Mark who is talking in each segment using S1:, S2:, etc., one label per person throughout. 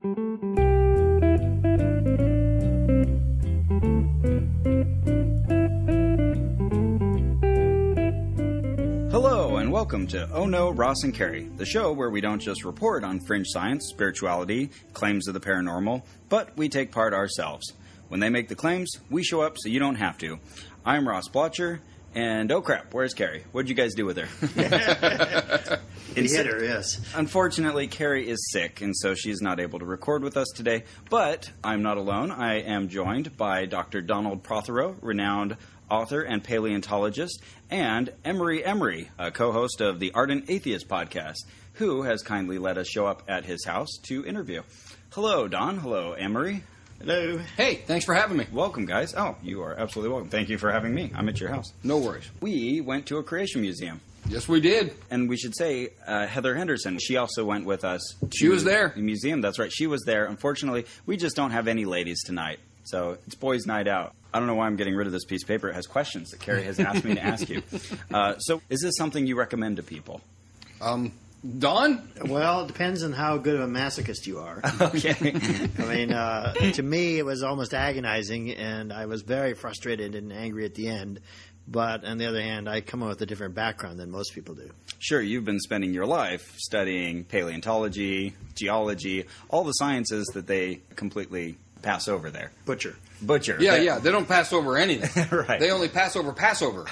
S1: Hello, and welcome to Oh No, Ross and Carrie, the show where we don't just report on fringe science, spirituality, claims of the paranormal, but we take part ourselves. When they make the claims, we show up so you don't have to. I'm Ross Blocher, and oh crap, where's Carrie? What'd you guys do with her?
S2: He hit her, yes.
S1: Unfortunately, Carrie is sick, and so she's not able to record with us today. But I'm not alone. I am joined by Dr. Donald Prothero, renowned author and paleontologist, and Emery Emery, a co host of the Ardent Atheist podcast, who has kindly let us show up at his house to interview. Hello, Don. Hello, Emery.
S2: Hello.
S3: Hey, thanks for having me.
S1: Welcome, guys. Oh, you are absolutely welcome. Thank you for having me. I'm at your house.
S3: No worries.
S1: We went to a creation museum.
S3: Yes, we did.
S1: And we should say uh, Heather Henderson. She also went with us.
S3: She
S1: to
S3: was there.
S1: The museum. That's right. She was there. Unfortunately, we just don't have any ladies tonight, so it's boys' night out. I don't know why I'm getting rid of this piece of paper. It has questions that Carrie has asked me to ask you. Uh, so, is this something you recommend to people?
S3: Um, Don?
S2: Well, it depends on how good of a masochist you are.
S1: Okay.
S2: I mean, uh, to me, it was almost agonizing, and I was very frustrated and angry at the end. But on the other hand, I come up with a different background than most people do.
S1: sure, you've been spending your life studying paleontology, geology, all the sciences that they completely pass over there.
S2: Butcher.
S1: Butcher.
S3: Yeah,
S1: That-
S3: yeah. They don't pass over anything.
S1: Right.
S3: They only pass over Passover.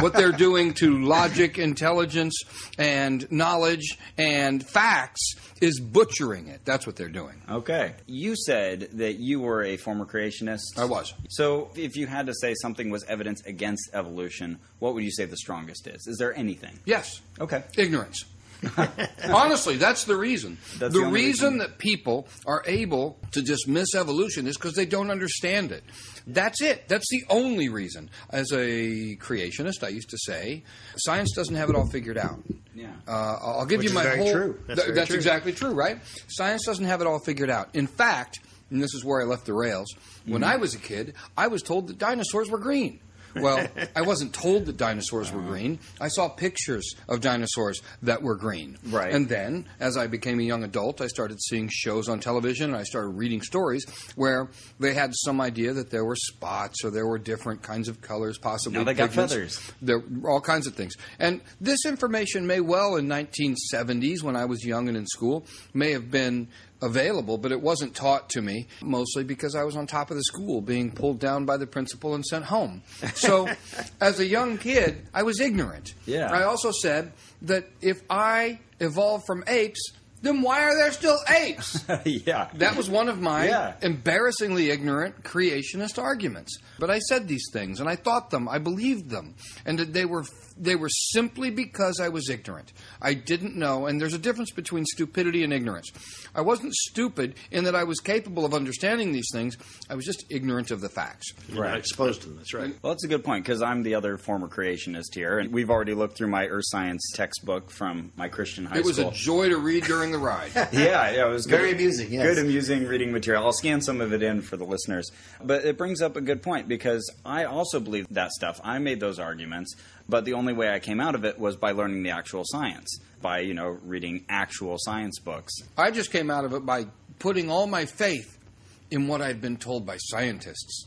S3: What they're doing to logic, intelligence, and knowledge and facts is butchering it. That's what they're doing.
S1: Okay. You said that you were a former creationist.
S3: I was.
S1: So, if you had to say something was evidence against evolution, what would you say the strongest is? Is there anything?
S3: Yes.
S1: Okay.
S3: Ignorance. Honestly, that's the reason.
S1: That's
S3: the
S1: the
S3: reason
S1: reason.
S3: that people are able to dismiss evolution is because they don't understand it. That's it. That's the only reason. As a creationist, I used to say, science doesn't have it all figured out.
S1: Yeah.
S3: Uh, I'll give
S2: Which
S3: you my whole.
S2: true. That's
S3: Th- that's
S2: true.
S3: exactly true, right? Science doesn't have it all figured out. In fact, and this is where I left the rails.
S2: Mm-hmm.
S3: When I was a kid, I was told that dinosaurs were green. Well, I wasn't told that dinosaurs were green. I saw pictures of dinosaurs that were green.
S1: Right.
S3: And then, as I became a young adult, I started seeing shows on television and I started reading stories where they had some idea that there were spots or there were different kinds of colors, possibly.
S1: Now they got
S3: pigments.
S1: feathers.
S3: There were all kinds of things. And this information may well in 1970s when I was young and in school may have been available, but it wasn't taught to me mostly because I was on top of the school being pulled down by the principal and sent home. So as a young kid, I was ignorant.
S1: Yeah.
S3: I also said that if I evolved from apes, then why are there still apes?
S1: yeah.
S3: That was one of my
S1: Yeah.
S3: embarrassingly ignorant creationist arguments. But I said these things and I thought them, I believed them, and that they were they were simply because I was ignorant. I didn't know, and there's a difference between stupidity and ignorance. I wasn't stupid in that I was capable of understanding these things. I was just ignorant of the facts.
S2: You're not exposed to them. That's right. Mm-hmm.
S1: Well, that's a good point because I'm the other former creationist here, and we've already looked through my earth science textbook from my Christian high school.
S3: It was
S1: school.
S3: a joy to read during the ride.
S1: yeah, yeah, it was good.
S2: Very amusing, yes.
S1: Good, amusing reading material. I'll scan some of it in for the listeners. But it brings up a good point because I also believe that stuff. I made those arguments, but the only way I came out of it was by learning the actual science, by, you know, reading actual science books.
S3: I just came out of it by putting all my faith in what I'd been told by scientists.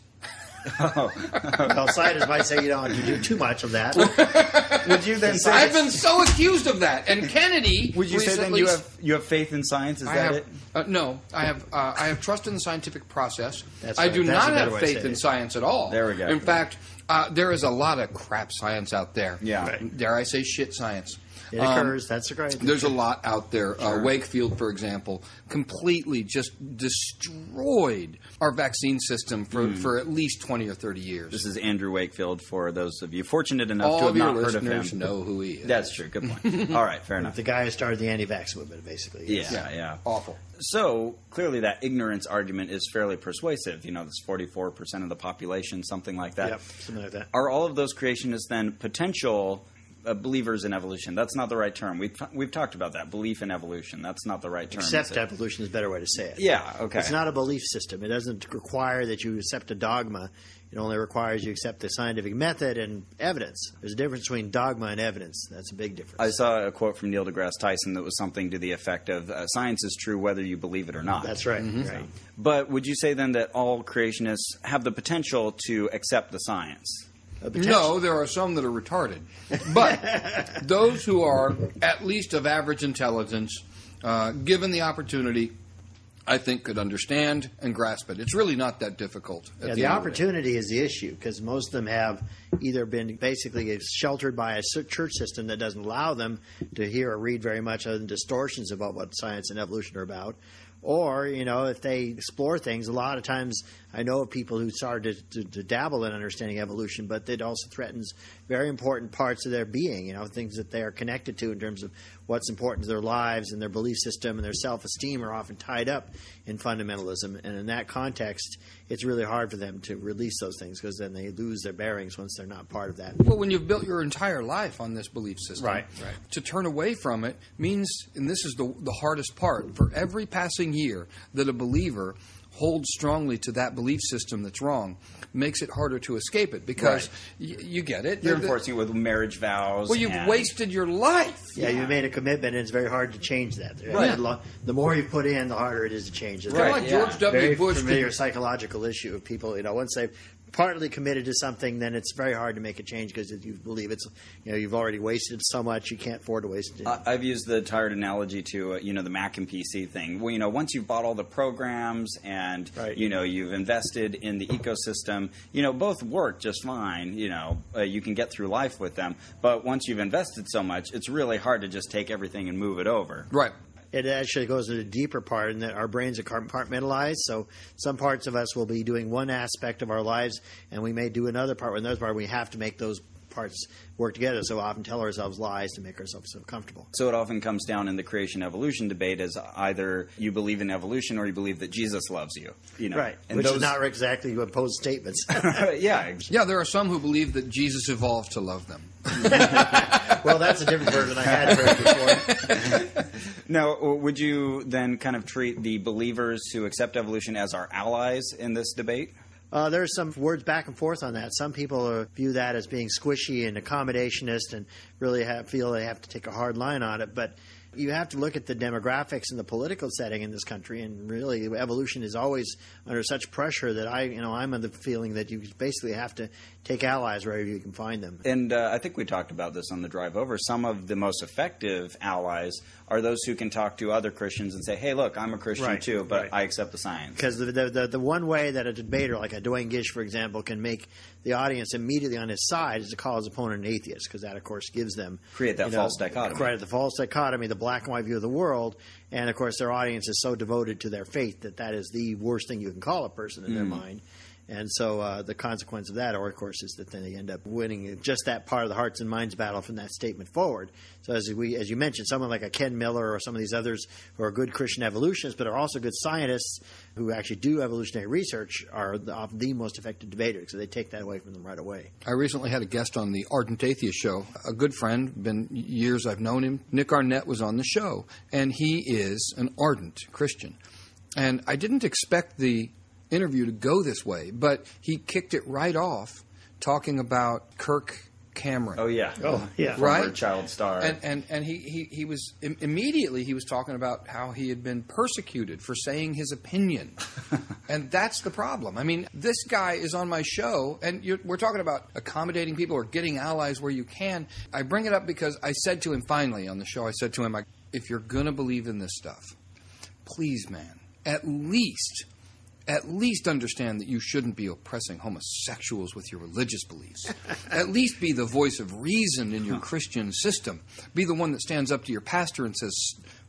S2: Well, scientists might say you don't have to do too much of that.
S1: Would you then say?
S3: I've been so accused of that. And Kennedy.
S1: would you say then you have you have faith in science? Is
S3: I
S1: that
S3: have,
S1: it?
S3: Uh, no, I have. Uh, I have trust in the scientific process.
S2: That's
S3: I do not have faith in science at all.
S1: There we go.
S3: In fact, uh, there is a lot of crap science out there.
S1: Yeah.
S2: Right.
S3: Dare I say shit science?
S2: It
S3: Um,
S2: occurs. That's great.
S3: There's a lot out there. Uh, Wakefield, for example, completely just destroyed our vaccine system for, for at least 20 or 30 years.
S1: This is Andrew Wakefield. For those of you fortunate enough
S3: All
S1: to have
S3: of your
S1: not heard of
S3: listeners
S1: him,
S3: know who he is.
S1: that's true. Good point. All right, fair enough.
S2: the guy who started the anti-vax movement, basically.
S1: Yeah,
S2: yes.
S1: yeah.
S3: awful.
S1: So clearly, that ignorance argument is fairly persuasive. You know, this forty-four percent of the population, something like that.
S2: Yep, something like that.
S1: Are all of those creationists then potential uh, believers in evolution. That's not the right term. We've we've talked about that belief in evolution. That's not the right term.
S2: Accept
S1: is
S2: evolution is a better way to say it.
S1: Yeah. Okay.
S2: It's not a belief system. It doesn't require that you accept a dogma. It only requires you accept the scientific method and evidence. There's a difference between dogma and evidence. That's a big difference.
S1: I saw a quote from Neil deGrasse Tyson that was something to the effect of uh, "Science is true whether you believe it or not."
S2: That's right. Right.
S1: But would you say then that all creationists have the potential to accept the science?
S3: No, there are some that are retarded. But those who are at least of average intelligence, uh, given the opportunity, I think could understand and grasp it. It's really not that difficult.
S2: Yeah,
S3: the
S2: the opportunity is the issue because most of them have either been basically sheltered by a church system that doesn't allow them to hear or read very much other than distortions about what science and evolution are about. Or, you know, if they explore things, a lot of times I know of people who started to, to, to dabble in understanding evolution, but it also threatens very important parts of their being, you know, things that they are connected to in terms of what's important to their lives and their belief system and their self esteem are often tied up in fundamentalism. And in that context, it's really hard for them to release those things because then they lose their bearings once they're not part of that.
S3: Well, when you've built your entire life on this belief system,
S2: Right, right.
S3: to turn away from it means, and this is the, the hardest part, for every passing year that a believer holds strongly to that belief system that's wrong, makes it harder to escape it because y- you get it.
S1: You're
S3: The- the-
S1: enforcing it with marriage vows.
S3: well, you've
S1: and-
S3: wasted your life.
S2: Yeah, you made a commitment, and it's very hard to change that.
S1: Right.
S2: The The more you put in, the harder it is to change it.
S3: Kind of
S1: Right,
S3: like
S1: yeah.
S3: George W.
S2: very
S3: Bush.
S2: familiar
S3: did-
S2: psychological issue of people. You know, once they've partly committed to something, then it's very hard to make a change because if you believe it's, you know, you've already wasted so much, you can't afford to waste it.
S1: I- I've used the tired analogy to uh, you know the Mac and PC thing. Well, you know, once you've bought all the programs and
S2: Right.
S1: you know you've invested in the ecosystem, you know both work just fine. You know, uh, you can get through life with them. But once you've invested so much, it's really hard to just take everything and move it over.
S3: Right.
S2: It actually goes to the deeper part in that our brains are compartmentalized. So some parts of us will be doing one aspect of our lives, and we may do another part. Another part, we have to make those parts work together. So we often tell ourselves lies to make ourselves so comfortable.
S1: So it often comes down in the creation evolution debate as either you believe in evolution or you believe that Jesus loves you. You know,
S2: Right,
S1: And
S2: which
S1: those,
S2: is not exactly opposed statements.
S1: yeah.
S3: Yeah, there are some who believe that Jesus evolved to love them.
S2: well, that's a different version I had heard before.
S1: Now, would you then kind of treat the believers who accept evolution as our allies in this debate?
S2: Uh, there's some words back and forth on that. Some people view that as being squishy and accommodationist and really have, feel they have to take a hard line on it. But you have to look at the demographics and the political setting in this country, and really, evolution is always under such pressure that I, you know, I'm of the feeling that you basically have to take allies wherever you can find them.
S1: And uh, I think we talked about this on the drive over. Some of the most effective allies are those who can talk to other Christians and say, "Hey, look, I'm a Christian
S2: Right,
S1: too, but
S2: right.
S1: I accept the science."
S2: Because the, the, the, the one way that a debater, like a Duane Gish, for example, can make the audience immediately on his side is to call his opponent an atheist, because that, of course, gives them
S1: Create that
S2: you know,
S1: false dichotomy.
S2: Create the false dichotomy, the black and white view of the world, and of course, their audience is so devoted to their faith that that is the worst thing you can call a person in
S1: Hmm.
S2: their mind. And so uh, the consequence of that, or of course, is that then they end up winning just that part of the hearts and minds battle from that statement forward. So as we, as you mentioned, someone like a Ken Miller or some of these others who are good Christian evolutionists, but are also good scientists who actually do evolutionary research, are the, often the most effective debaters. So they take that away from them right away.
S3: I recently had a guest on the Ardent Atheist show. A good friend, been years I've known him. Nick Arnett was on the show, and he is an ardent Christian. And I didn't expect the interview to go this way, but he kicked it right off, talking about Kirk Cameron.
S1: Oh yeah,
S2: Oh, yeah.
S1: former
S3: Right?
S1: child star.
S3: And and and he he, he was im- immediately he was talking about how he had been persecuted for saying his opinion, and that's the problem. I mean, this guy is on my show, and you're, we're talking about accommodating people or getting allies where you can. I bring it up because I said to him finally on the show, I said to him, I, if you're gonna believe in this stuff, please, man, at least. At least understand that you shouldn't be oppressing homosexuals with your religious beliefs. At least be the voice of reason in your Christian system. Be the one that stands up to your pastor and says,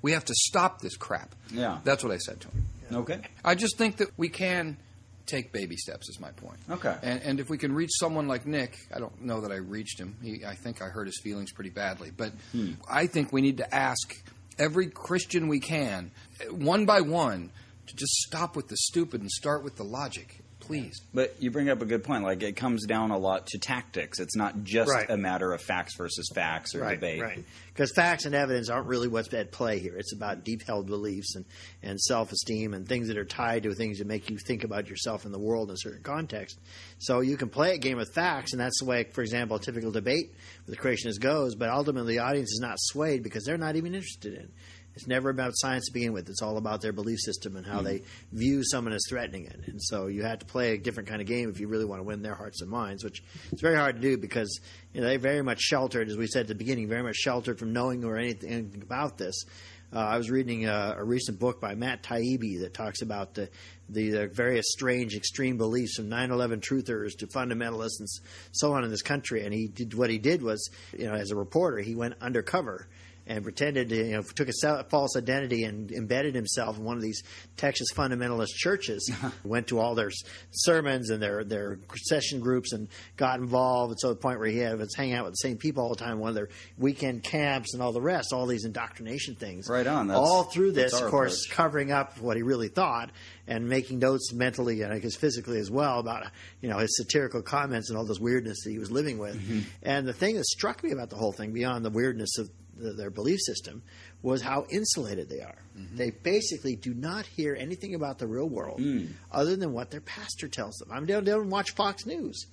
S3: "We have to stop this crap."
S1: Yeah.
S3: That's what I said to him.
S1: okay,
S3: I just think that we can take baby steps. Is my point.
S1: Okay.
S3: And, and if we can reach someone like Nick, I don't know that I reached him. He, I think I hurt his feelings pretty badly. But hmm. I think we need to ask every Christian we can, eh, one by one, to just stop with the stupid and start with the logic. please.
S1: But you bring up a good point. Like it comes down a lot to tactics. It's not just
S2: Right.
S1: a matter of facts versus facts or
S2: right,
S1: debate.
S2: Right. Because facts and evidence aren't really what's at play here. It's about deep held beliefs and, and self esteem and things that are tied to things that make you think about yourself and the world in a certain context. So you can play a game of facts, and that's the way, for example, a typical debate with the creationist goes, but ultimately the audience is not swayed because they're not even interested in it. It's never about science to begin with. It's all about their belief system and how they view someone as threatening it. And so you have to play a different kind of game if you really want to win their hearts and minds, which it's very hard to do because you know, they're very much sheltered, as we said at the beginning, very much sheltered from knowing or anything, anything about this. Uh, I was reading a, a recent book by Matt Taibbi that talks about the, the, the various strange extreme beliefs from 9/11 truthers to fundamentalists and so on in this country. And he did what he did was, you know, as a reporter, he went undercover and pretended to, you know, took a false identity and embedded himself in one of these Texas fundamentalist churches. went to all their sermons and their their session groups and got involved to the point where he had, was hanging out with the same people all the time. One of their weekend camps and all the rest, all these indoctrination things.
S1: Right on. That's-
S2: all through this, of course,
S1: approach.
S2: covering up what he really thought and making notes mentally and I guess physically as well about you know his satirical comments and all this weirdness that he was living with.
S1: Mm-hmm.
S2: And the thing that struck me about the whole thing, beyond the weirdness of the, their belief system, was how insulated they are.
S1: Mm-hmm.
S2: They basically do not hear anything about the real world
S1: Mm.
S2: other than what their pastor tells them. I mean, they don't, they don't watch Fox News.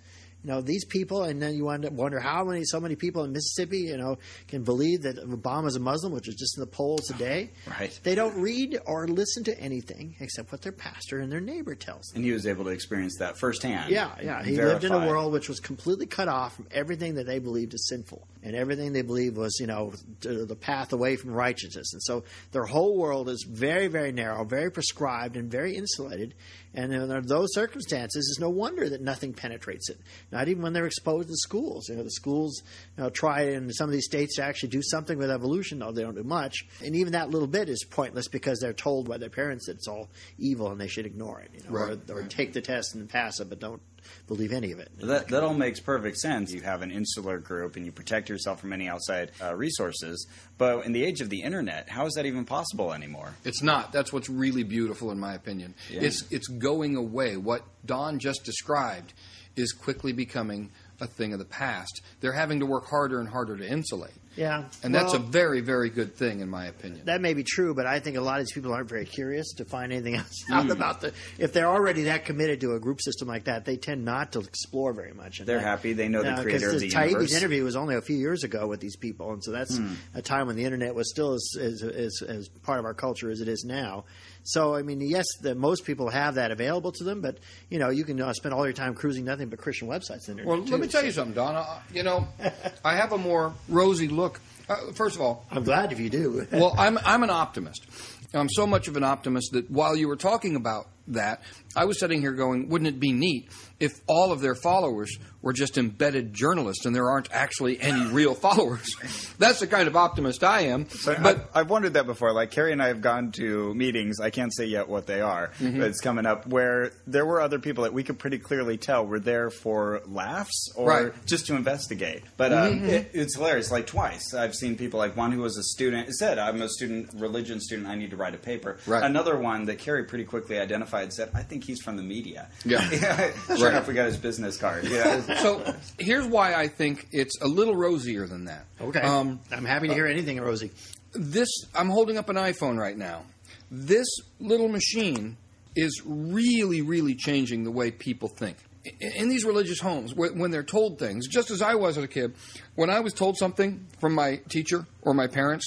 S2: You know these people, and then you wonder, wonder how many, so many people in Mississippi, you know, can believe that Obama's a Muslim, which is just in the polls today.
S1: Right.
S2: They don't read or listen to anything except what their pastor and their neighbor tells them.
S1: And he was able to experience that firsthand.
S2: Yeah, yeah. He lived in a world which was completely cut off from everything that they believed is sinful, and everything they believed was, you know, the path away from righteousness. And so their whole world is very, very narrow, very prescribed, and very insulated. And under those circumstances, it's no wonder that nothing penetrates it. Not even when they're exposed to schools. You know, the schools you know, try in some of these states to actually do something with evolution, though they don't do much. And even that little bit is pointless because they're told by their parents that it's all evil and they should ignore it. You know,
S3: Right,
S2: or, or
S3: right.
S2: take the test and pass it, but don't believe any of it.
S1: That, that all makes perfect sense. You have an insular group and you protect yourself from any outside uh, resources. But in the age of the internet, how is that even possible anymore?
S3: It's not. That's what's really beautiful, in my opinion.
S1: Yeah.
S3: It's it's going away. What Don just described is quickly becoming a thing of the past. They're having to work harder and harder to insulate,
S2: Yeah,
S3: and that's a very very good thing, in my opinion.
S2: that may be true, but I think a lot of these people aren't very curious to find anything else
S1: Hmm.
S2: out about the. If they're already that committed to a group system like that, they tend not to explore very much. And
S1: They're
S2: that-
S1: happy. They know the
S2: Yeah, 'cause
S1: creator of the
S2: Taibbi's
S1: universe.
S2: interview was only a few years ago with these people, and so that's
S1: Hmm.
S2: a time when the internet was still as, as, as, as part of our culture as it is now. So, I mean, yes, the, most people have that available to them, but you know, you can uh, spend all your time cruising nothing but Christian websites. the
S3: Well,
S2: internet,
S3: let me tell
S2: so-
S3: you something, Don. Uh, You know, I have a more rosy look. Uh, first of all,
S2: I'm glad if you do.
S3: well, I'm I'm an optimist. I'm so much of an optimist that while you were talking about that, I was sitting here going, wouldn't it be neat if all of their followers were just embedded journalists and there aren't actually any real followers? That's the kind of optimist I am.
S1: But,
S3: But
S1: I've, I've wondered that before. Like Carrie and I have gone to meetings. I can't say yet what they are,
S3: Mm-hmm.
S1: but it's coming up where there were other people that we could pretty clearly tell were there for laughs or
S3: Right. Mm-hmm,
S1: just to investigate. But um, it, it's hilarious. Like twice, I've seen people like one who was a student said, "I'm a student, religion student. I need to write a paper."
S3: Right.
S1: Another one that Carrie pretty quickly identified said, "I think he's from the media."
S3: Yeah.
S1: sure
S3: Right.
S1: enough, we got his business card. Yeah.
S3: so here's why I think it's a little rosier than that.
S2: okay,
S3: Um,
S2: I'm happy to hear anything, Rosie.
S3: this I'm holding up an iPhone right now. This little machine is really, really changing the way people think. In these religious homes, when they're told things, just as I was as a kid, when I was told something from my teacher or my parents,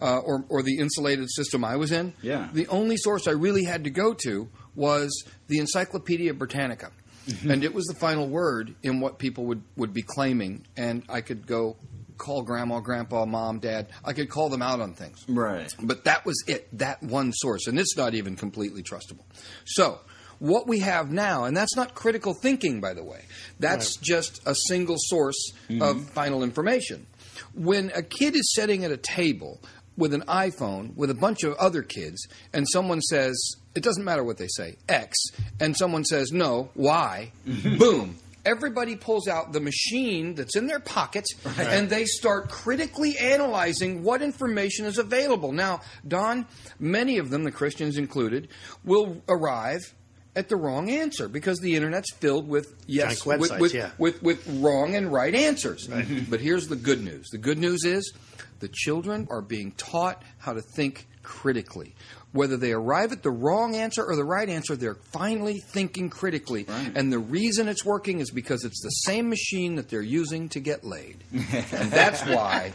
S3: uh, or, or the insulated system I was in,
S1: Yeah.
S3: the only source I really had to go to was the Encyclopedia Britannica. Mm-hmm. and it was the final word in what people would, would be claiming. And I could go call grandma, grandpa, mom, dad. I could call them out on things.
S1: Right.
S3: But that was it, that one source. And it's not even completely trustable. So, what we have now, and that's not critical thinking, by the way, that's just a single source mm-hmm. of final information. When a kid is sitting at a table with an iPhone with a bunch of other kids, and someone says, it doesn't matter what they say, X, and someone says, no, Y, mm-hmm. boom. Everybody pulls out the machine that's in their pocket and they start critically analyzing what information is available. Now, Don, many of them, the Christians included, will arrive at the wrong answer because the internet's filled with yes with,
S2: websites,
S3: with,
S2: yeah.
S3: with, with wrong and right answers. Mm-hmm. But here's the good news. The good news is the children are being taught how to think critically. Whether they arrive at the wrong answer or the right answer, they're finally thinking critically. And the reason it's working is because it's the same machine that they're using to get laid. and that's why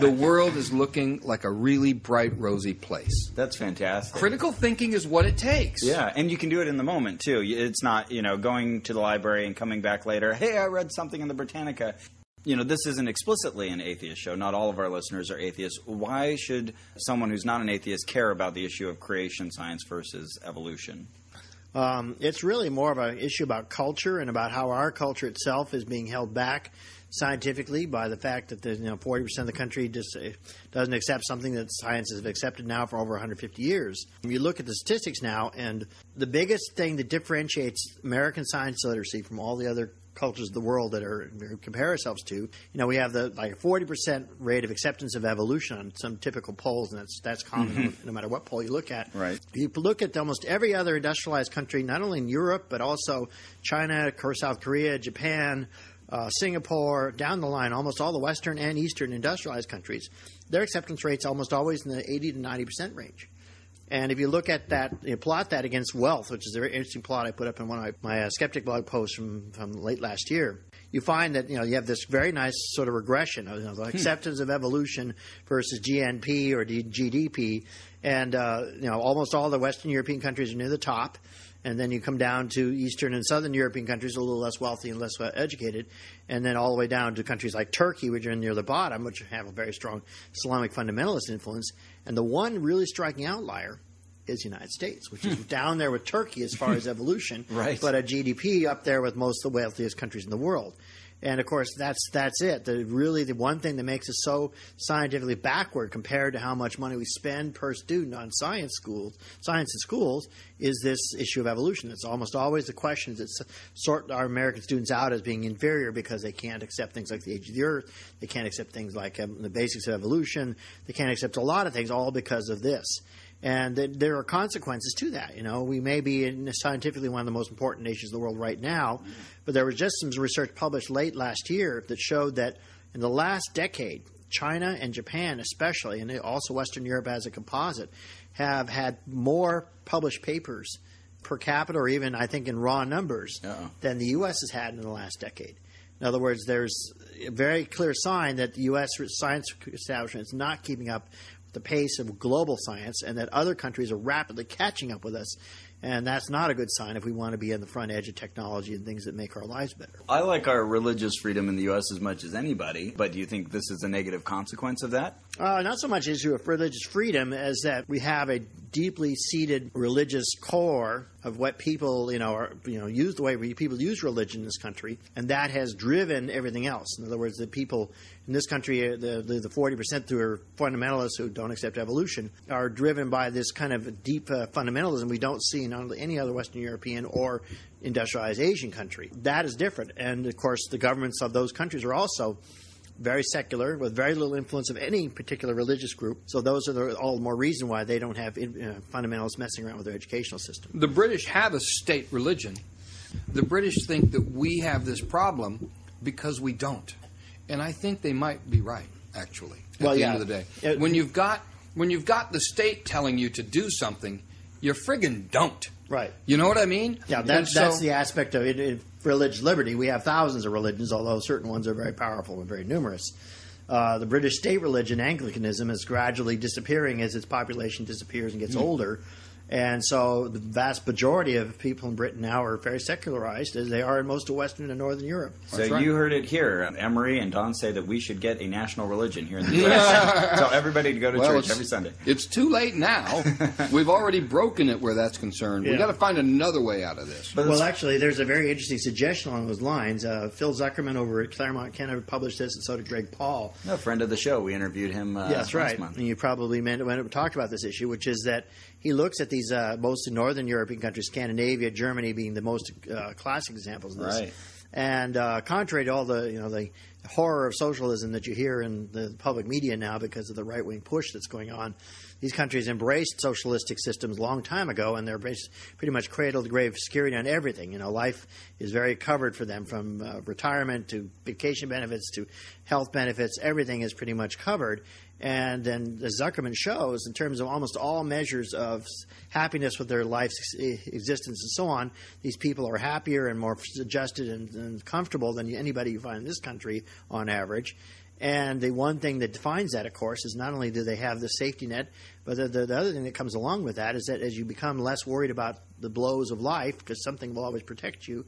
S3: the world is looking like a really bright, rosy place.
S1: That's fantastic.
S3: Critical thinking is what it takes.
S1: Yeah, and you can do it in the moment too. It's not, you know, going to the library and coming back later. Hey, I read something in the Britannica. You know, this isn't explicitly an atheist show. Not all of our listeners are atheists. Why should someone who's not an atheist care about the issue of creation science versus evolution?
S2: Um, it's really more of an issue about culture and about how our culture itself is being held back scientifically by the fact that the, you know forty percent of the country just uh, doesn't accept something that science has accepted now for over 150 years. You look at the statistics now, and the biggest thing that differentiates American science literacy from all the other cultures of the world that are we compare ourselves to. You know, we have the like a forty percent rate of acceptance of evolution on some typical polls, and that's that's common no matter what poll you look at.
S1: Right.
S2: You look at almost every other industrialized country, not only in Europe but also China, South Korea, Japan. Uh, Singapore, down the line, almost all the Western and Eastern industrialized countries, their acceptance rates almost always in the 80 to 90 percent range. And if you look at that, you plot that against wealth, which is a very interesting plot I put up in one of my, my uh, skeptic blog posts from, from late last year, you find that you know you have this very nice sort of regression of you know, the acceptance of evolution versus GNP or GDP, and uh, you know almost all the Western European countries are near the top. And then you come down to Eastern and Southern European countries, a little less wealthy and less uh, educated, and then all the way down to countries like Turkey, which are near the bottom, which have a very strong Islamic fundamentalist influence. And the one really striking outlier is the United States, which is hmm. down there with Turkey as far as evolution,
S1: Right.
S2: but a GDP up there with most of the wealthiest countries in the world. And of course, that's that's it. The, really, the one thing that makes us so scientifically backward compared to how much money we spend per student on science schools, science in schools, is this issue of evolution. It's almost always the questions that sort our American students out as being inferior because they can't accept things like the age of the Earth, they can't accept things like um, the basics of evolution, they can't accept a lot of things, all because of this. And th- there are consequences to that. You know, we may be in scientifically one of the most important nations in the world right now, but there was just some research published late last year that showed that in the last decade, China and Japan, especially, and also Western Europe as a composite, have had more published papers per capita, or even I think in raw numbers,
S1: Uh-oh.
S2: than the U.S. has had in the last decade. In other words, there's a very clear sign that the U.S. science establishment is not keeping up the pace of global science, and that other countries are rapidly catching up with us. And that's not a good sign if we want to be on the front edge of technology and things that make our lives better.
S1: I like our religious freedom in the U.S. as much as anybody, but do you think this is a negative consequence of that?
S2: Uh, not so much issue of religious freedom as that we have a deeply seated religious core of what people, you know, are, you know, use the way we, people use religion in this country, and that has driven everything else. In other words, the people in this country, uh, the the forty percent who are fundamentalists who don't accept evolution, are driven by this kind of deep uh, fundamentalism we don't see in any other Western European or industrialized Asian country. That is different, and of course, the governments of those countries are also very secular, with very little influence of any particular religious group. So those are the, all the more reason why they don't have uh, fundamentalists messing around with their educational system.
S3: The British have a state religion. The British think that we have this problem because we don't. And I think they might be right, actually, at
S2: Well,
S3: the
S2: yeah.
S3: end of the day.
S2: It-
S3: when you've got when you've got the state telling you to do something, you friggin' don't.
S2: Right.
S3: You know what I mean?
S2: Yeah, that,
S3: so-
S2: that's the aspect of it. In religious liberty, we have thousands of religions, although certain ones are very powerful and very numerous. Uh, the British state religion, Anglicanism, is gradually disappearing as its population disappears and gets older. And so the vast majority of people in Britain now are very secularized, as they are in most of Western and Northern Europe.
S1: So
S3: right.
S1: you heard it here. Emery and Don say that we should get a national religion here in the U.S. Tell everybody to go to
S3: Well,
S1: church every Sunday.
S3: It's too late now. We've already broken it where that's concerned.
S2: Yeah.
S3: We've got to find another way out of this.
S1: But
S2: Well, actually, there's a very interesting suggestion along those lines. Uh, Phil Zuckerman over at Claremont Canada published this, and so did Greg Paul.
S1: a friend of the show. We interviewed him. Uh,
S2: Yeah, that's
S1: last
S2: right.
S1: month.
S2: And you probably meant when we talked about this issue, which is that he looks at these uh, most northern European countries, Scandinavia, Germany being the most uh, classic examples of this.
S1: Right.
S2: And uh, contrary to all the you know the horror of socialism that you hear in the public media now because of the right wing push that's going on, these countries embraced socialistic systems a long time ago, and they're pretty much cradle to grave security on everything. You know, life is very covered for them, from uh, retirement to vacation benefits to health benefits. Everything is pretty much covered. And then, as Zuckerman shows, in terms of almost all measures of happiness with their life's existence and so on, these people are happier and more adjusted and, and comfortable than anybody you find in this country on average. And the one thing that defines that, of course, is not only do they have the safety net, but the, the, the, other thing that comes along with that is that as you become less worried about the blows of life, because something will always protect you,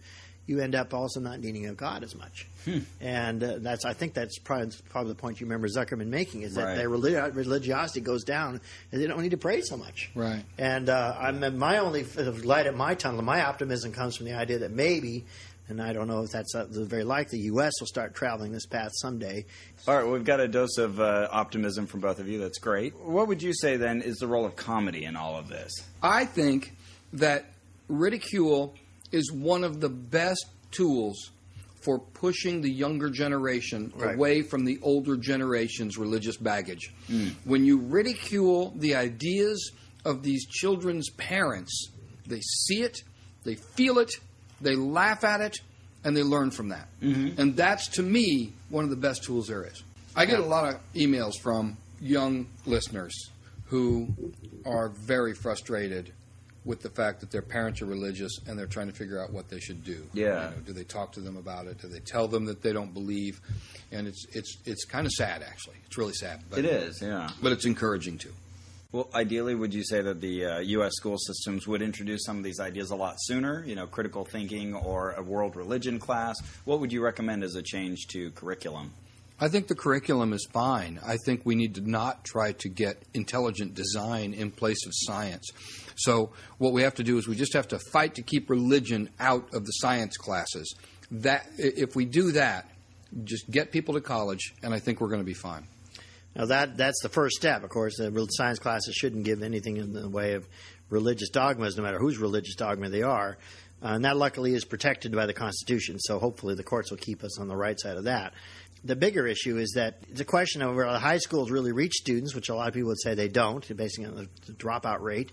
S2: you end up also not needing of God as much. Hmm. And uh, that's, I think that's probably, probably the point you remember Zuckerman making is that right. their religi- religiosity goes down and they don't need to pray so much.
S3: Right.
S2: And uh, I'm, my only light at my tunnel, my optimism comes from the idea that maybe and I don't know if that's uh, very likely. The U.S. will start traveling this path someday.
S1: All right, well, we've got a dose of uh, optimism from both of you. That's great. What would you say then is the role of comedy in all of this?
S3: I think that ridicule is one of the best tools for pushing the younger generation right. away from the older generation's religious baggage. Mm. When you ridicule the ideas of these children's parents, they see it, they feel it, they laugh at it, and they learn from that. Mm-hmm. And that's, to me, one of the best tools there is. I get a lot of emails from young listeners who are very frustrated with the fact that their parents are religious and they're trying to figure out what they should do.
S1: Yeah.
S3: You know, do they talk to them about it? Do they tell them that they don't believe? And it's it's it's kind of sad actually. It's really sad.
S1: But, it is, yeah.
S3: But it's encouraging too.
S1: Well, ideally, would you say that the uh, U.S. school systems would introduce some of these ideas a lot sooner? You know, critical thinking or a world religion class. What would you recommend as a change to curriculum?
S3: I think the curriculum is fine. I think we need to not try to get intelligent design in place of science. So what we have to do is we just have to fight to keep religion out of the science classes. That if we do that, just get people to college, and I think we're going to be fine.
S2: Now that that's the first step. Of course, the science classes shouldn't give anything in the way of religious dogmas, no matter whose religious dogma they are. Uh, and that luckily is protected by the Constitution. So hopefully the courts will keep us on the right side of that. The bigger issue is that it's a question of whether high schools really reach students, which a lot of people would say they don't, based on the dropout rate,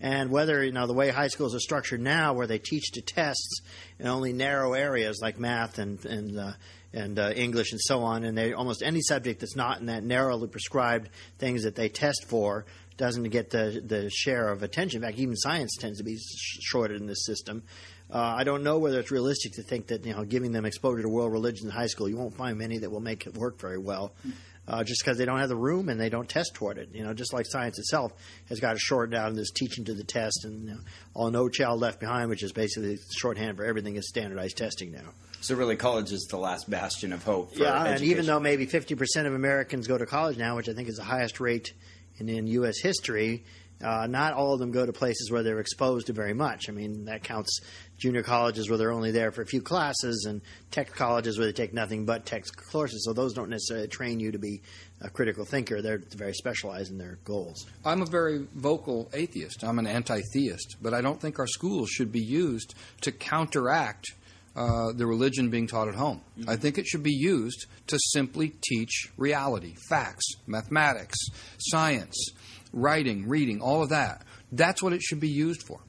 S2: and whether you know the way high schools are structured now, where they teach to tests in only narrow areas like math and and uh, and uh, English and so on, and they almost any subject that's not in that narrowly prescribed things that they test for doesn't get the the share of attention. In fact, even science tends to be sh- shorted in this system. Uh, I don't know whether it's realistic to think that you know giving them exposure to world religion in high school, you won't find many that will make it work very well. Uh, just because they don't have the room and they don't test toward it. You know, just like science itself has got to shorten down this teaching to the test and you know, all No Child Left Behind, which is basically shorthand for everything is standardized testing now.
S1: So really, college is the last bastion of hope.
S2: yeah,
S1: education.
S2: and even though maybe fifty percent of Americans go to college now, which I think is the highest rate in, in U.S. history, uh, not all of them go to places where they're exposed to very much. I mean, that counts junior colleges where they're only there for a few classes, and tech colleges where they take nothing but tech courses. So those don't necessarily train you to be a critical thinker. They're very specialized in their goals.
S3: I'm a very vocal atheist. I'm an anti-theist, but I don't think our schools should be used to counteract uh, the religion being taught at home. Mm-hmm. I think it should be used to simply teach reality, facts, mathematics, science, writing, reading, all of that. That's what it should be used for.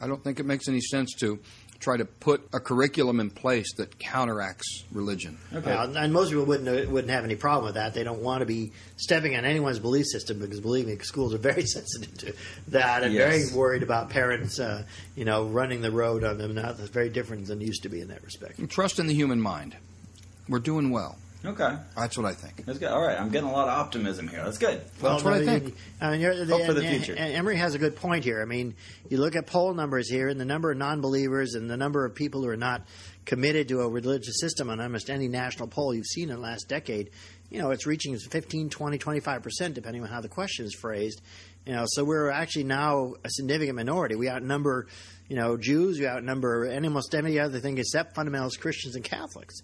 S3: I don't think it makes any sense to try to put a curriculum in place that counteracts religion.
S2: Okay. and most people wouldn't wouldn't have any problem with that. They don't want to be stepping on anyone's belief system because, believe me, schools are very sensitive to that and yes. very worried about parents, uh, you know, running the road on them. Now that's very different than used to be in that respect.
S3: Trust in the human mind. We're doing well.
S1: Okay,
S3: that's what I think.
S1: That's good. All right, I'm getting a lot of optimism here. That's good.
S3: Well, that's what I think.
S2: I mean,
S1: the, Hope for the future.
S2: Emery has a good point here. I mean, you look at poll numbers here, and the number of non-believers and the number of people who are not committed to a religious system on almost any national poll you've seen in the last decade. You know, it's reaching 15, 20, 25 percent, depending on how the question is phrased. You know, so we're actually now a significant minority. We outnumber, you know, Jews. We outnumber almost any other thing except fundamentalist Christians and Catholics.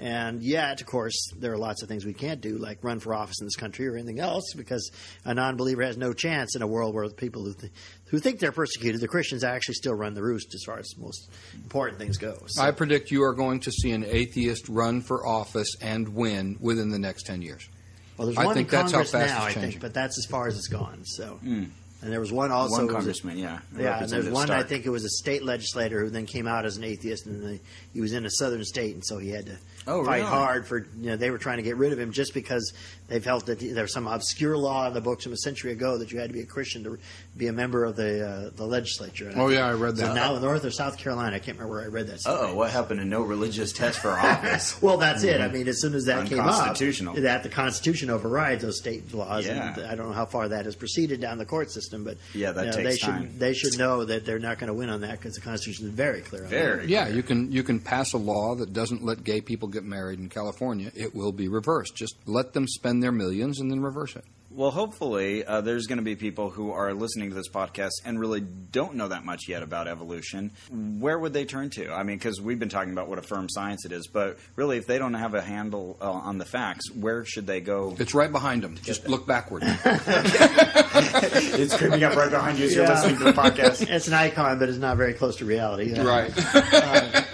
S2: And yet, of course, there are lots of things we can't do, like run for office in this country or anything else, because a non-believer has no chance in a world where the people who, th- who think they're persecuted, the Christians actually still run the roost as far as most important things go.
S3: So. I predict you are going to see an atheist run for office and win within the next ten years.
S2: Well, there's
S3: I
S2: one
S3: think
S2: in
S3: that's how
S2: Congress
S3: fast
S2: now,
S3: it's
S2: I
S3: changing.
S2: think, but that's as far as it's gone. So, hmm. and there was one also.
S1: One
S2: who was a-
S1: congressman, yeah.
S2: yeah, and there's
S1: Representative
S2: one I think it was a state legislator who then came out as an atheist, and the, he was in a southern state, and so he had to
S1: Oh,
S2: fight
S1: really?
S2: hard for. You know, they were trying to get rid of him just because they felt that there's some obscure law in the books from a century ago that you had to be a Christian to be a member of the uh, the legislature. And
S3: Oh,
S2: think-
S3: yeah, I read
S2: so
S3: that.
S2: now in North or South Carolina, I can't remember where I read that.
S1: Oh, what happened to no religious test for office?
S2: Well, that's it. I mean, as soon as that came up, that the Constitution overrides those state laws.
S1: Yeah.
S2: And I don't know how far that has proceeded down the court system, but
S1: Yeah, that
S2: you know,
S1: takes
S2: they should
S1: time.
S2: they should know that they're not going to win on that because the Constitution is very clear. On
S1: Very.
S2: That.
S3: Yeah, you can you can pass a law that doesn't let gay people get married in California. It will be reversed. Just let them spend their millions and then reverse it.
S1: Well, hopefully, uh, there's going to be people who are listening to this podcast and really don't know that much yet about evolution. Where would they turn to? I mean, because we've been talking about what a firm science it is, but really, if they don't have a handle uh, on the facts, where should they go?
S3: It's right behind them. Just look backward.
S1: it's creeping up right behind you as you're listening to the podcast.
S2: It's an icon, but it's not very close to reality. Uh,
S3: right.
S2: well,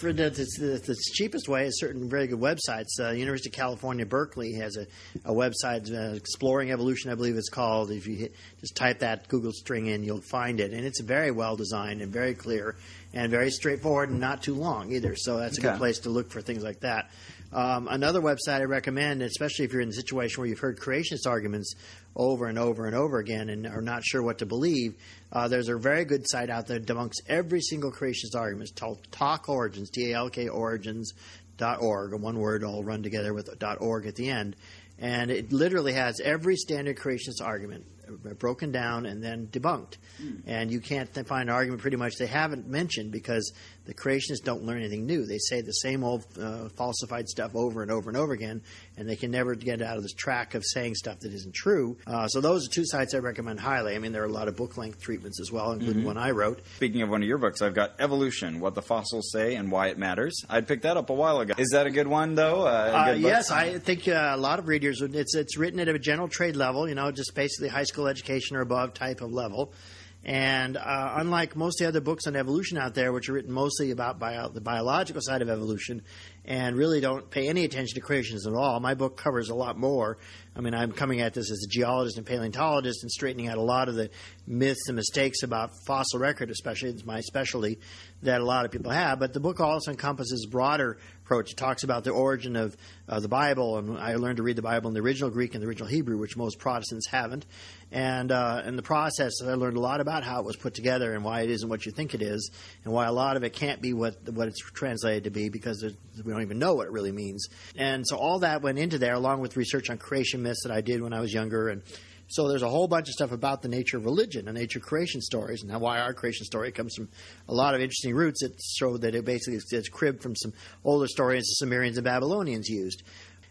S2: for the, the, the cheapest way is certain very good websites. Uh, University of California, Berkeley has a, a website, uh, Exploring Evolution, I believe it's called. If you hit, just type that Google string in, you'll find it. And it's very well designed and very clear and very straightforward and not too long either. So that's a
S1: Okay.
S2: good place to look for things like that. Um, another website I recommend, especially if you're in a situation where you've heard creationist arguments over and over and over again and are not sure what to believe, uh, there's a very good site out there that debunks every single creationist argument. It's called Talk Origins, T A L K Origins dot org, one word all run together with dot org at the end. And it literally has every standard creationist argument broken down and then debunked. And you can't find an argument pretty much they haven't mentioned because the creationists don't learn anything new. They say the same old uh, falsified stuff over and over and over again, and they can never get out of this track of saying stuff that isn't true. Uh, so those are two sites I recommend highly. I mean, there are a lot of book length treatments as well, including one I wrote.
S1: Speaking of one of your books, I've got Evolution: What the Fossils Say and Why It Matters. I'd picked that up a while ago. Is that a good one, though? Uh,
S2: Uh,
S1: good
S2: yes, I think uh, a lot of readers would. It's it's written at a general trade level, you know, just basically high school education or above type of level. And uh, unlike most of the other books on evolution out there, which are written mostly about bio- the biological side of evolution, and really don't pay any attention to creationism at all, my book covers a lot more. I mean, I'm coming at this as a geologist and paleontologist and straightening out a lot of the myths and mistakes about fossil record, especially it's my specialty that a lot of people have. But the book also encompasses broader approach. It talks about the origin of uh, the Bible, and I learned to read the Bible in the original Greek and the original Hebrew, which most Protestants haven't. And uh, in the process, I learned a lot about how it was put together and why it isn't what you think it is, and why a lot of it can't be what what it's translated to be because we don't even know what it really means. And so all that went into there, along with research on creation myths that I did when I was younger, and so there's a whole bunch of stuff about the nature of religion and nature of creation stories and why our creation story comes from a lot of interesting roots that show that it basically is cribbed from some older stories the Sumerians and Babylonians used.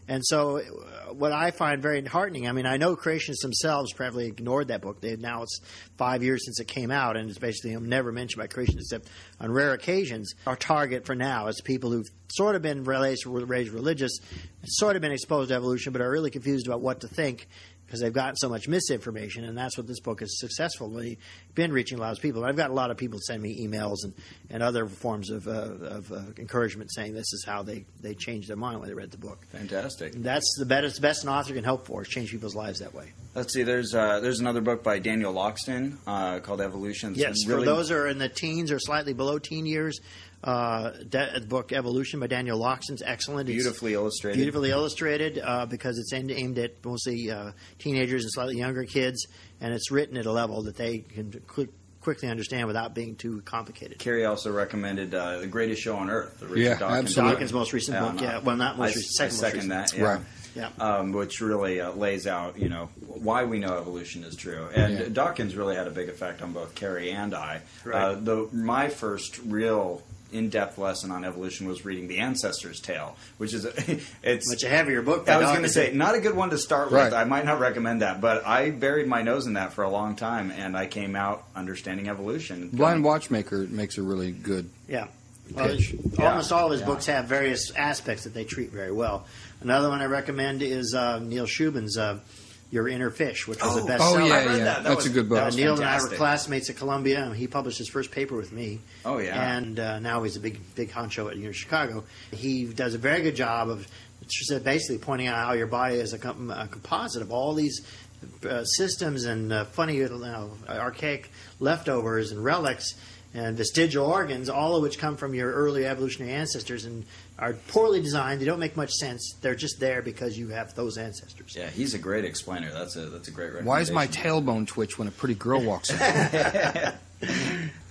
S2: And so, uh, what I find very heartening, I mean, I know creationists themselves probably ignored that book. They, now it's five years since it came out, and it's basically never mentioned by creationists except on rare occasions. Our target for now is people who've sort of been raised, raised religious, sort of been exposed to evolution, but are really confused about what to think because they've gotten so much misinformation, and that's what this book is successfully been reaching a lot of people. I've got a lot of people send me emails and, and other forms of, uh, of uh, encouragement saying this is how they, they changed their mind when they read the book.
S1: Fantastic.
S2: That's the best, best an author can hope for is change people's lives that way.
S1: Let's see. There's uh, there's another book by Daniel Loxton uh, called Evolution. It's
S2: Yes,
S1: really-
S2: for those who are in the teens or slightly below teen years, uh, that, the book Evolution by Daniel Loxton's excellent. It's
S1: beautifully illustrated.
S2: beautifully illustrated uh, because it's aimed, aimed at mostly uh, teenagers and slightly younger kids, and it's written at a level that they can quick, quickly understand without being too complicated.
S1: Carrie also recommended uh, the Greatest Show on Earth. The Richard
S3: Yeah,
S1: Dawkins
S3: absolutely.
S2: Dawkins' most recent
S1: Yeah,
S2: book,
S1: no.
S2: yeah, well, not most
S1: I,
S2: recent, second
S1: I
S2: most
S1: second
S2: recent.
S1: that. Yeah.
S3: Right.
S2: Yeah.
S1: Um, which really uh, lays out, you know, why we know evolution is true. And
S3: Yeah.
S1: Dawkins really had a big effect on both Carrie and I.
S2: Right.
S1: Uh, the my first real in-depth lesson on evolution was reading The Ancestor's Tale, which is a, it's
S2: Much a heavier book.
S1: I was going to say, not a good one to start
S3: Right.
S1: with. I might not recommend that, but I buried my nose in that for a long time, and I came out understanding evolution.
S3: Blind Watchmaker makes a really good.
S2: Yeah. Well,
S3: pitch.
S2: almost all of his
S1: Yeah.
S2: books have various aspects that they treat very well. Another one I recommend is uh, Neil Shubin's uh, "Your Inner Fish," which was a bestseller.
S3: Oh, yeah, yeah.
S1: that. That
S3: That's
S1: was-
S3: a good book.
S2: Uh, Neil and I were classmates at Columbia, and he published his first paper with me.
S1: Oh, yeah.
S2: and uh, now he's a big, big honcho at University of Chicago. He does a very good job of basically pointing out how your body is a, com- a composite of all these uh, systems and uh, funny, you know, archaic leftovers and relics and vestigial organs, all of which come from your early evolutionary ancestors and are poorly designed. They don't make much sense. They're just there because you have those ancestors.
S1: Yeah, he's a great explainer. That's a that's a great recommendation.
S3: Why is my tailbone twitch when a pretty girl walks in?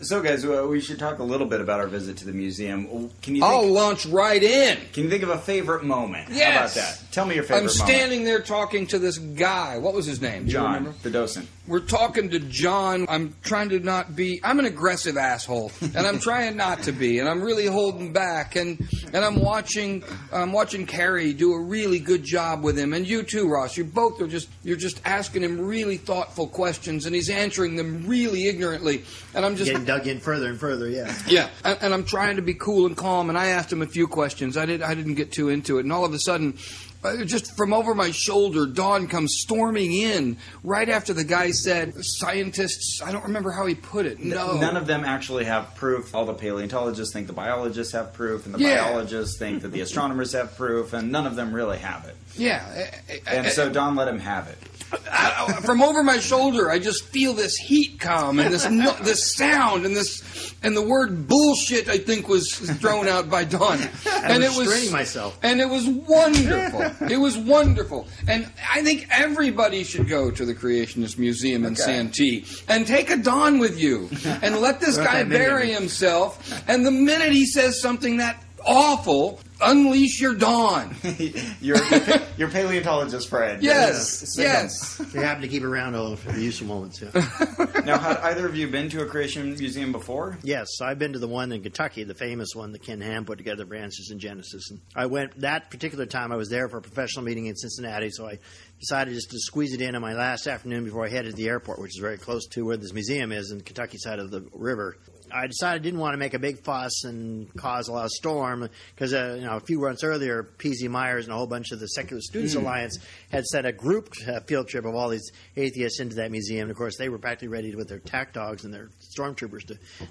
S1: So, guys, uh, we should talk a little bit about our visit to the museum. Can you think,
S3: I'll launch right in.
S1: can you think of a favorite moment? How about
S3: Yes.
S1: that? Tell me your favorite
S3: I'm
S1: moment.
S3: standing there talking to this guy. What was his name?
S1: John, the docent.
S3: We're talking to John. I'm trying to not be. I'm an aggressive asshole, and I'm trying not to be, and I'm really holding back. And and I'm watching. I'm watching Carrie do a really good job with him, and you too, Ross. You both are just. You're just asking him really thoughtful questions, and he's answering them really ignorantly. And I'm just
S2: Getting dug in further and further, yeah.
S3: yeah, and, and I'm trying to be cool and calm. And I asked him a few questions. I did. I didn't get too into it. And all of a sudden, Uh, just from over my shoulder, Don comes storming in right after the guy said, "Scientists." I don't remember how he put it. No,
S1: None of them actually have proof. All the paleontologists think the biologists have proof, and the
S3: Yeah.
S1: biologists think that the astronomers have proof, and none of them really have it.
S3: Yeah, uh, uh,
S1: And
S3: uh,
S1: so Don let him have it.
S3: I- I- from over my shoulder, I just feel this heat come and this no, this sound and this and the word bullshit. I think was thrown out by Don, and it was
S2: myself.
S3: and it was wonderful. it was wonderful, and I think everybody should go to the Creationist Museum in
S1: Okay.
S3: Santee and take a Don with you and let this guy
S2: that many of
S3: bury himself. And the minute he says something that awful, unleash your Don.
S1: your, your, paleontologist friend.
S3: Yes, yes.
S2: They happen to keep around all for the useful moments. Yeah.
S1: Now, had either of you been to a creation museum before?
S2: yes, I've been to the one in Kentucky, the famous one that Ken Ham put together, Answers in Genesis. And I went that particular time. I was there for a professional meeting in Cincinnati, so I decided just to squeeze it in on my last afternoon before I headed to the airport, which is very close to where this museum is in the Kentucky side of the river. I decided I didn't want to make a big fuss and cause a lot of storm because uh, you know a few months earlier, P.Z. Myers and a whole bunch of the Secular Students Alliance had sent a group uh, field trip of all these atheists into that museum. And of course, they were practically ready with their tack dogs and their stormtroopers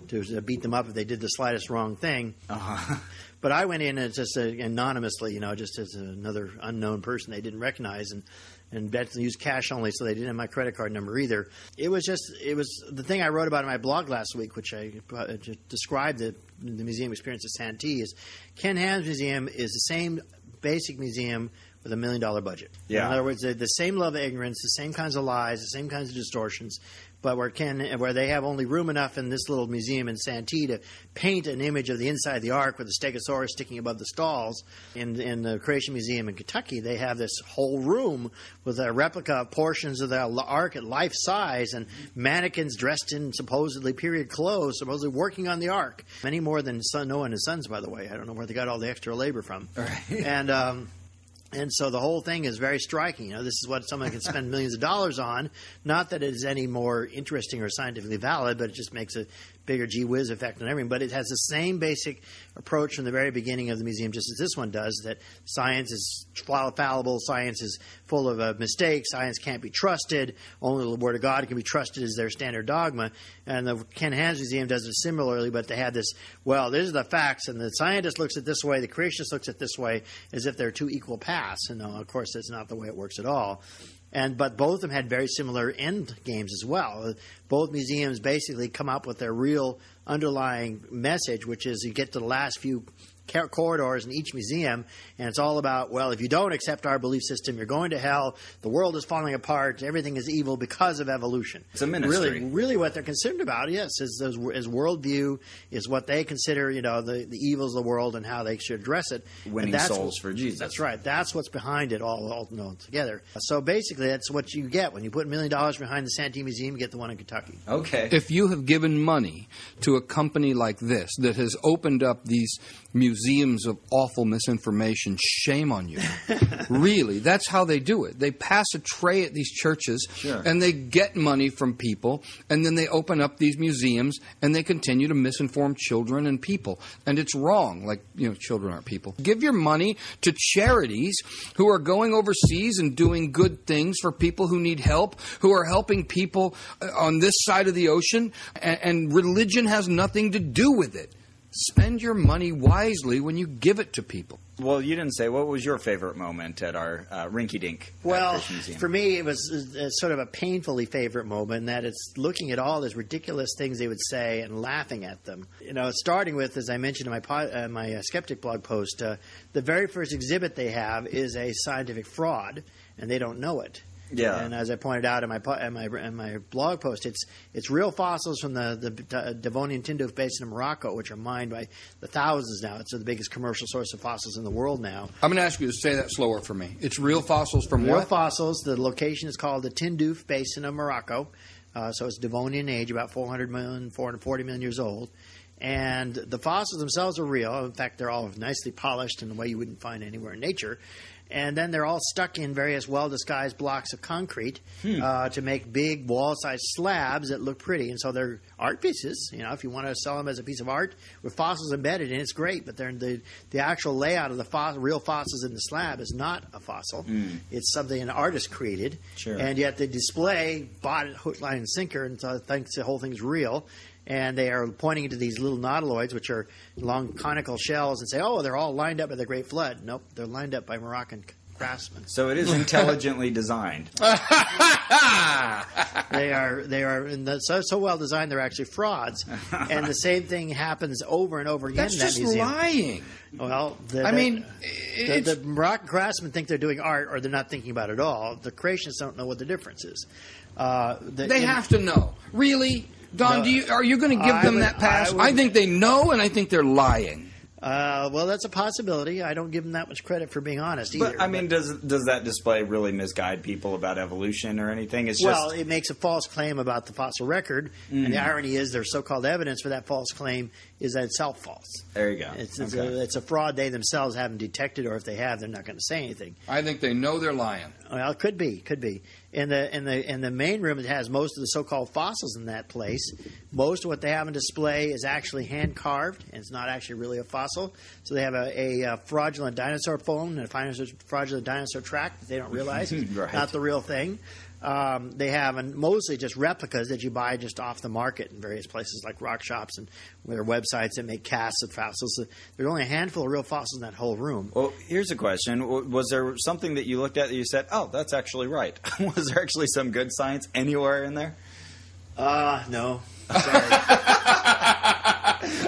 S2: to to beat them up if they did the slightest wrong thing.
S1: Uh-huh.
S2: But I went in as just uh, anonymously, you know, just as another unknown person they didn't recognize, and and bet use cash only, so they didn't have my credit card number either. It was just, it was the thing I wrote about in my blog last week, which I uh, described the, the museum experience at Santee. Is Ken Ham's museum is the same basic museum with a million dollar budget.
S1: Yeah.
S2: In other words, the, the same level of ignorance, the same kinds of lies, the same kinds of distortions, but where Ken, where they have only room enough in this little museum in Santee to paint an image of the inside of the ark with the Stegosaurus sticking above the stalls. In in the Creation Museum in Kentucky, they have this whole room with a replica of portions of the ark at life size and mannequins dressed in supposedly period clothes, supposedly working on the ark. Many more than son, Noah and his sons, by the way. I don't know where they got all the extra labor from. And um, and so the whole thing is very striking. You know, this is what someone can spend millions of dollars on. Not that it is any more interesting or scientifically valid, but it just makes a bigger gee whiz effect on everything. But it has the same basic approach from the very beginning of the museum, just as this one does. That science is fallible, science is full of uh, mistakes, science can't be trusted. Only the Word of God can be trusted as their standard dogma. And the Ken Ham's Museum does it similarly, but they have this. Well, these are the facts, and the scientist looks at this way, the creationist looks at this way, as if they're two equal paths. And uh, of course, that's not the way it works at all. And but both of them had very similar end games as well. Both museums basically come up with their real underlying message, which is you get to the last few corridors in each museum, and it's all about well, if you don't accept our belief system, you're going to hell. The world is falling apart. Everything is evil because of evolution.
S1: It's a ministry.
S2: Really, really, what they're concerned about, yes, is is, is worldview, is what they consider, you know, the, the evils of the world and how they should address it.
S1: Winning
S2: that's
S1: souls for Jesus.
S2: That's right. That's what's behind it all, all you know, together. So basically, that's what you get when you put a million dollars behind the Santee Museum. You get the one in Kentucky.
S1: Okay.
S3: If you have given money to a company like this that has opened up these museums of awful misinformation, shame on you. really, that's how they do it. They pass a tray at these churches
S1: Sure.
S3: and they get money from people and then they open up these museums and they continue to misinform children and people. And it's wrong. Like, you know, children aren't people. Give your money to charities who are going overseas and doing good things for people who need help, who are helping people uh, on this side of the ocean, and, and religion has nothing to do with it. Spend your money wisely when you give it to people.
S1: Well, you didn't say what was your favorite moment at our uh, Rinky Dink.
S2: Well, for me, it was uh, sort of a painfully favorite moment. In that it's looking at all these ridiculous things they would say and laughing at them. You know, starting with, as I mentioned in my po- uh, my uh, skeptic blog post, uh, the very first exhibit they have is a scientific fraud, and they don't know it.
S1: Yeah.
S2: And as I pointed out in my in my in my blog post, it's it's real fossils from the the Devonian Tindouf Basin of Morocco, which are mined by the thousands now. It's the biggest commercial source of fossils in the world now.
S3: I'm going to ask you to say that slower for me. It's real fossils from
S2: real
S3: what?
S2: fossils. The location is called the Tindouf Basin of Morocco. Uh, so it's Devonian age, about 400 million, 440 million years old. And the fossils themselves are real. In fact, they're all nicely polished in a way you wouldn't find anywhere in nature and then they're all stuck in various well disguised blocks of concrete hmm. uh, to make big wall sized slabs that look pretty. And so they're art pieces. You know, if you want to sell them as a piece of art with fossils embedded in, it's great. But they're the the actual layout of the real fossils in the slab is not a fossil. Mm. It's something an artist created.
S1: Sure.
S2: And yet the display bought it hook, line, and sinker, and so thinks the whole thing's real and they are pointing to these little nautiloids, which are long conical shells, and say, "Oh, they're all lined up by the Great Flood." Nope, they're lined up by Moroccan craftsmen.
S1: So it is intelligently designed.
S2: they are they are the, so so well designed. They're actually frauds, and the same thing happens over and over again.
S3: That's
S2: in that
S3: just
S2: museum.
S3: lying.
S2: Well, the,
S3: I
S2: the,
S3: mean,
S2: the, the Moroccan craftsmen think they're doing art, or they're not thinking about it at all. The creationists don't know what the difference is. Uh,
S3: the, they have to know. Really, Don? No, do you are you going to give them would, that pass? I, would, I, think they know, and I think they're lying.
S2: Uh, well, that's a possibility. I don't give them that much credit for being honest either.
S1: But I mean, does does that display really misguide people about evolution or anything?
S2: It's well, just... it makes a false claim about the fossil record, mm. and the mm. irony is their so-called evidence for that false claim is that itself false.
S1: There you go.
S2: It's, it's, okay. a, it's, a, fraud they themselves haven't detected, or if they have, they're not going to say anything.
S3: I think they know they're lying.
S2: Well, it could be, could be. In the in the in the main room, it has most of the so-called fossils in that place. Most of what they have on display is actually hand carved, and it's not actually really a fossil. So they have a, a, a fraudulent dinosaur bone and a fraudulent dinosaur track that they don't realize is right. not the real thing. Um, they have and mostly just replicas that you buy just off the market in various places like rock shops and their websites that make casts of fossils. There's only a handful of real fossils in that whole room.
S1: Well, here's a question: Was there something that you looked at that you said, "Oh, that's actually right"? Was there actually some good science anywhere in there?
S2: Uh, no.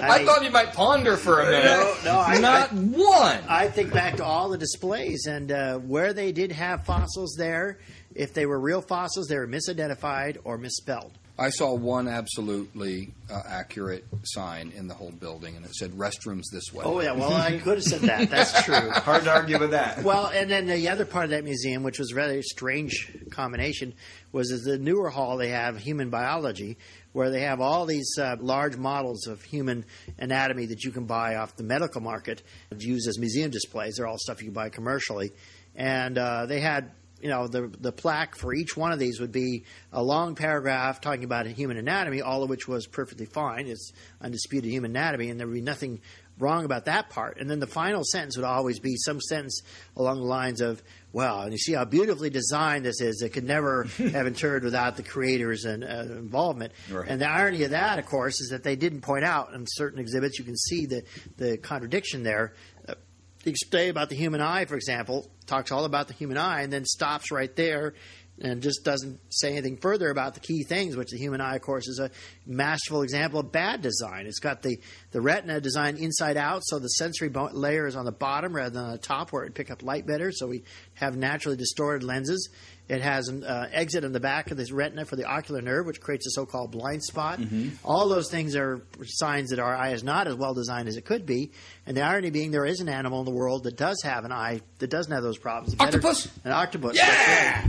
S3: I, I, thought you might ponder for a minute. No, no, I, not I, one.
S2: I think back to all the displays and uh, where they did have fossils there. If they were real fossils, they were misidentified or misspelled.
S3: I saw one absolutely uh, accurate sign in the whole building, and it said "restrooms this way."
S2: Oh yeah, well I could have said that. That's true.
S1: Hard to argue with that.
S2: Well, and then the other part of that museum, which was a rather strange combination, was the newer hall they have human biology, where they have all these uh, large models of human anatomy that you can buy off the medical market, used as museum displays. They're all stuff you can buy commercially, and uh, they had you know the the plaque for each one of these would be a long paragraph talking about human anatomy, all of which was perfectly fine. It's undisputed human anatomy, and there would be nothing wrong about that part. And then the final sentence would always be some sentence along the lines of, "Well, and you see how beautifully designed this is. It could never have occurred without the creators and uh, involvement." Right. And the irony of that, of course, is that they didn't point out in certain exhibits. You can see the the contradiction there the display about the human eye, for example, talks all about the human eye and then stops right there and just doesn't say anything further about the key things, which the human eye, of course, is a masterful example of bad design. It's got the, the retina designed inside out, so the sensory layer is on the bottom rather than on the top where it would pick up light better, so we have naturally distorted lenses. It has an uh, exit in the back of this retina for the ocular nerve, which creates a so-called blind spot. Mm-hmm. All those things are signs that our eye is not as well designed as it could be. And the irony being, there is an animal in the world that does have an eye that doesn't have those problems.
S3: Octopus.
S2: Better, an octopus.
S3: Yeah.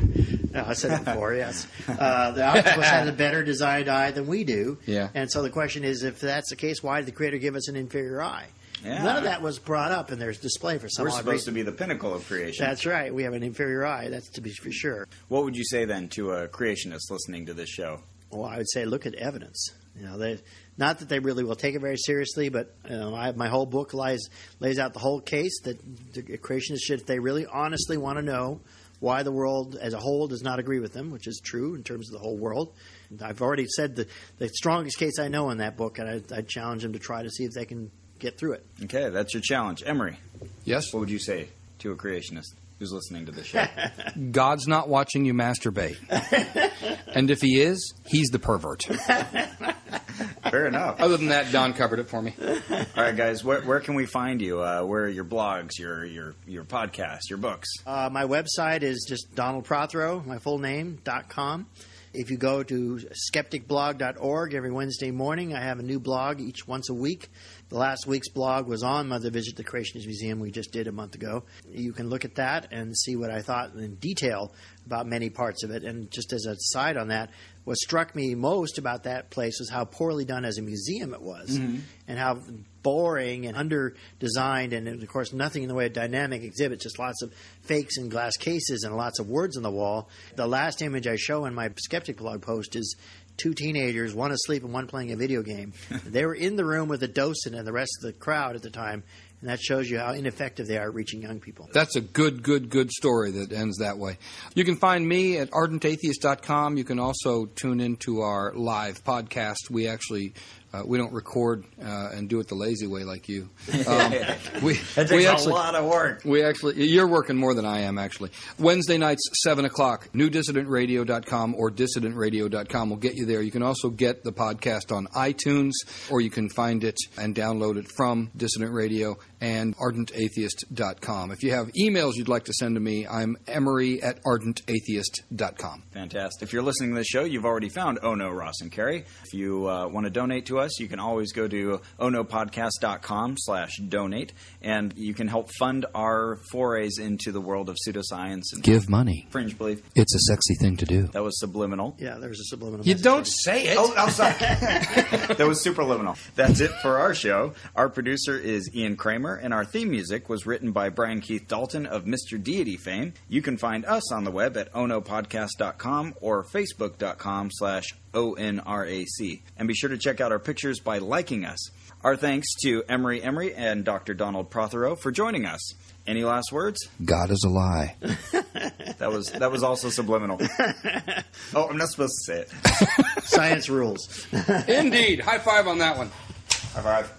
S2: No, I said it before. yes, uh, the octopus has a better designed eye than we do.
S3: Yeah.
S2: And so the question is, if that's the case, why did the creator give us an inferior eye?
S1: Yeah.
S2: None of that was brought up in their display for some
S1: We're supposed
S2: reason.
S1: to be the pinnacle of creation.
S2: That's right. We have an inferior eye. That's to be for sure.
S1: What would you say then to a creationist listening to this show?
S2: Well, I would say look at evidence. You know, they, not that they really will take it very seriously, but you know, I, my whole book lies lays out the whole case that the creationists should, if they really honestly want to know why the world as a whole does not agree with them, which is true in terms of the whole world. I've already said the, the strongest case I know in that book, and I, I challenge them to try to see if they can get through it.
S1: Okay, that's your challenge. Emery,
S3: Yes?
S1: what would you say to a creationist who's listening to the show?
S3: God's not watching you masturbate. and if he is, he's the pervert.
S1: Fair enough.
S3: Other than that, Don covered it for me.
S1: All right, guys, where, where can we find you? Uh, where are your blogs, your your your podcasts, your books?
S2: Uh, my website is just Donald Prothero, my full name, dot com. If you go to skepticblog.org every Wednesday morning, I have a new blog each once a week. The last week's blog was on Mother Visit the Creationist Museum we just did a month ago. You can look at that and see what I thought in detail about many parts of it. And just as a side on that, what struck me most about that place was how poorly done as a museum it was, mm-hmm. and how boring and under designed, and of course nothing in the way of dynamic exhibits, just lots of fakes and glass cases and lots of words on the wall. The last image I show in my skeptic blog post is two teenagers, one asleep and one playing a video game. they were in the room with a docent and the rest of the crowd at the time, and that shows you how ineffective they are at reaching young people.
S3: That's a good, good, good story that ends that way. You can find me at ardentatheist.com. You can also tune into our live podcast. We actually uh, we don't record uh, and do it the lazy way like you. Um, we
S1: That takes
S3: we
S1: a lot of work.
S3: we actually you're working more than I am actually. Wednesday nights seven o'clock. NewDissidentRadio.com or DissidentRadio.com will get you there. You can also get the podcast on iTunes, or you can find it and download it from Dissident Radio and ArdentAtheist.com. If you have emails you'd like to send to me, I'm Emery at ArdentAtheist.com.
S1: Fantastic. If you're listening to the show, you've already found Ono, Ross, and Carrie. If you uh, want to donate to us, you can always go to ohnopodcast.com slash donate, and you can help fund our forays into the world of pseudoscience and
S3: Give money.
S1: fringe belief.
S3: It's a sexy thing to do.
S1: That was subliminal.
S2: Yeah, there's a subliminal.
S3: You don't
S2: there.
S3: say it.
S1: Oh, I'm sorry. that was superliminal. That's it for our show. Our producer is Ian Kramer, and our theme music was written by Brian Keith Dalton of Mr. Deity fame. You can find us on the web at ohnopodcast.com or facebook.com slash O-N-R-A-C. And be sure to check out our pictures by liking us. Our thanks to Emery Emery and Dr. Donald Prothero for joining us. Any last words?
S3: God is a lie.
S1: That was that was also subliminal. oh, I'm not supposed to say it.
S2: Science rules.
S3: Indeed. High five on that one.
S1: High five.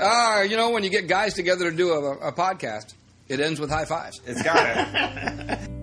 S3: Ah, you know, when you get guys together to do a, a podcast, it ends with high fives.
S1: It's got it.